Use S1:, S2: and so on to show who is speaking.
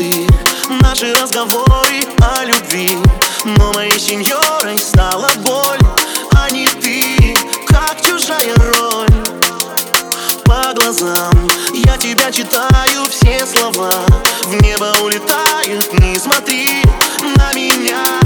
S1: ты. Наши разговоры о любви Но моей сеньорой стала боль А не ты, как чужая роль. По глазам я тебя читаю все слова. В небо улетают, не смотри на меня.